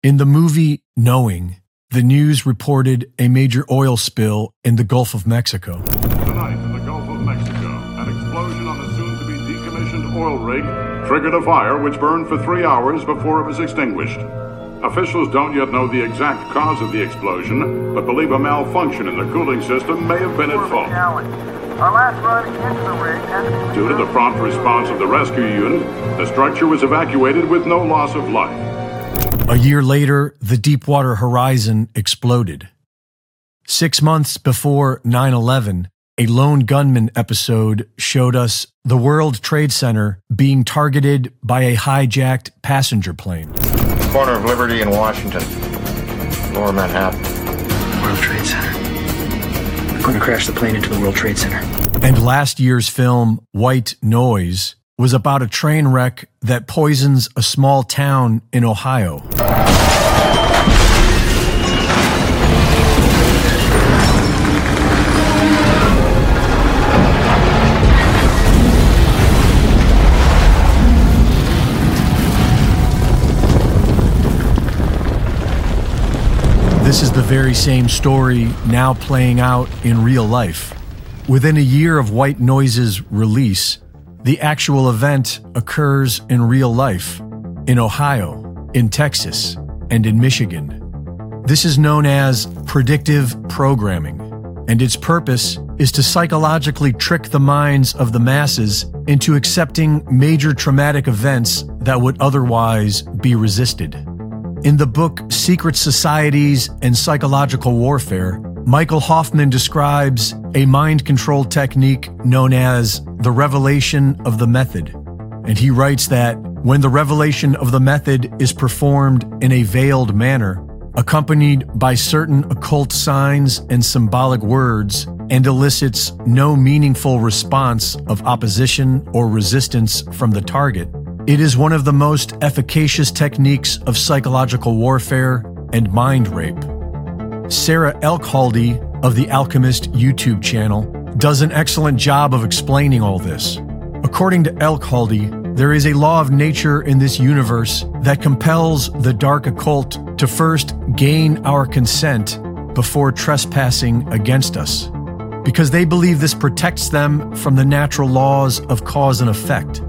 In the movie Knowing, the news reported a major oil spill in the Gulf of Mexico. Tonight in the Gulf of Mexico, an explosion on a soon to be decommissioned oil rig triggered a fire which burned for three hours before it was extinguished. Officials don't yet know the exact cause of the explosion, but believe a malfunction in the cooling system may have been at fault. Our last run into the rig has Due to the prompt response of the rescue unit, the structure was evacuated with no loss of life. A year later, the Deepwater Horizon exploded. Six months before 9 11, a Lone Gunmen episode showed us the World Trade Center being targeted by a hijacked passenger plane. Corner of Liberty and Washington. Lower Manhattan. World Trade Center. We're going to crash the plane into the World Trade Center. And last year's film, White Noise, was about a train wreck that poisons a small town in Ohio. This is the very same story now playing out in real life. Within a year of White Noise's release, the actual event occurs in real life in Ohio, in Texas, and in Michigan. This is known as predictive programming, and its purpose is to psychologically trick the minds of the masses into accepting major traumatic events that would otherwise be resisted. In the book Secret Societies and Psychological Warfare, Michael Hoffman describes a mind control technique known as the revelation of the method. And he writes that when the revelation of the method is performed in a veiled manner, accompanied by certain occult signs and symbolic words, and elicits no meaningful response of opposition or resistance from the target, it is one of the most efficacious techniques of psychological warfare and mind rape. Sarah Elkhaldy of the Alchemist YouTube channel does an excellent job of explaining all this. According to Elkhaldy, there is a law of nature in this universe that compels the dark occult to first gain our consent before trespassing against us, because they believe this protects them from the natural laws of cause and effect.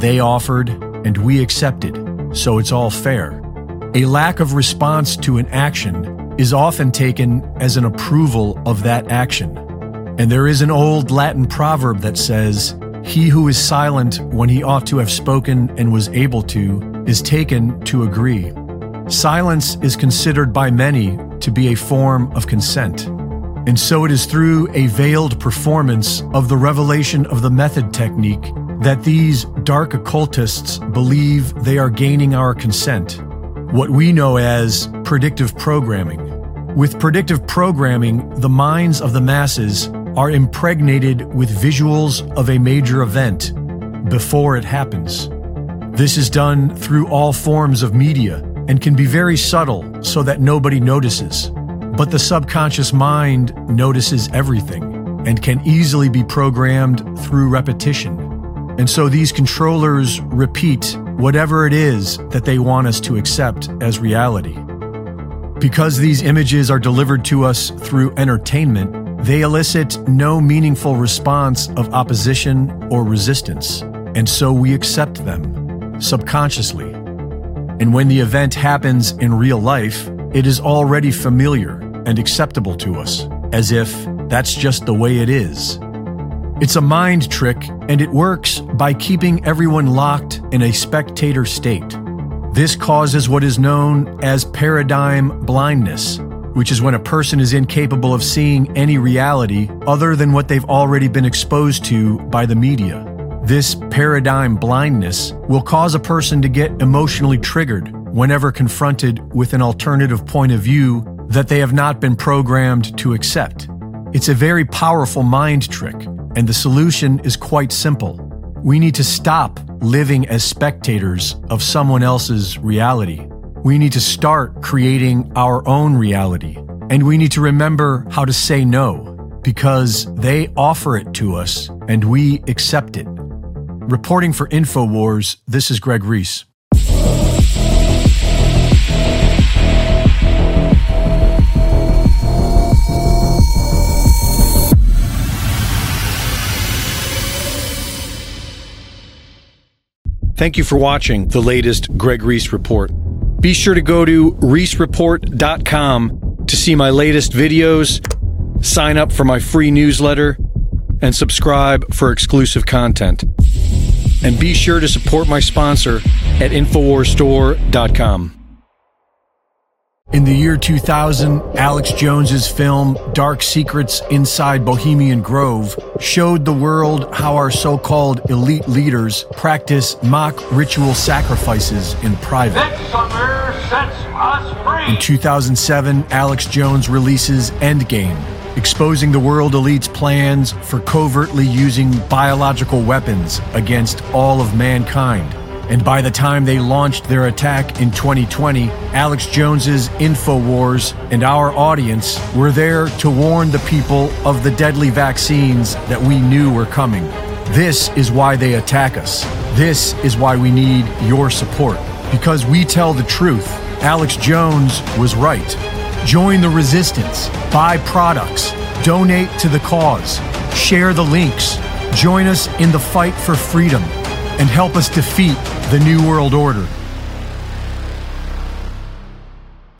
They offered, and we accepted, so it's all fair. A lack of response to an action is often taken as an approval of that action. And there is an old Latin proverb that says, He who is silent when he ought to have spoken and was able to is taken to agree. Silence is considered by many to be a form of consent. And so it is through a veiled performance of the revelation of the method technique that these dark occultists believe they are gaining our consent, what we know as predictive programming. With predictive programming, the minds of the masses are impregnated with visuals of a major event before it happens. This is done through all forms of media and can be very subtle so that nobody notices. But the subconscious mind notices everything and can easily be programmed through repetition. And so these controllers repeat whatever it is that they want us to accept as reality. Because these images are delivered to us through entertainment, they elicit no meaningful response of opposition or resistance, and so we accept them subconsciously. And when the event happens in real life, it is already familiar and acceptable to us, as if that's just the way it is. It's a mind trick, and it works by keeping everyone locked in a spectator state. This causes what is known as paradigm blindness, which is when a person is incapable of seeing any reality other than what they've already been exposed to by the media. This paradigm blindness will cause a person to get emotionally triggered whenever confronted with an alternative point of view that they have not been programmed to accept. It's a very powerful mind trick, and the solution is quite simple. We need to stop living as spectators of someone else's reality. We need to start creating our own reality. And we need to remember how to say no because they offer it to us and we accept it. Reporting for InfoWars, this is Greg Reese. Thank you for watching the latest Greg Reese Report. Be sure to go to reesereport.com to see my latest videos, sign up for my free newsletter, and subscribe for exclusive content. And be sure to support my sponsor at InfoWarsStore.com. In the year 2000, Alex Jones's film Dark Secrets Inside Bohemian Grove showed the world how our so-called elite leaders practice mock ritual sacrifices in private. This summer sets us free. In 2007, Alex Jones releases Endgame, exposing the world elite's plans for covertly using biological weapons against all of mankind. And by the time they launched their attack in 2020, Alex Jones's InfoWars and our audience were there to warn the people of the deadly vaccines that we knew were coming. This is why they attack us. This is why we need your support. Because we tell the truth. Alex Jones was right. Join the resistance, buy products, donate to the cause, share the links, join us in the fight for freedom, and help us defeat the New World Order.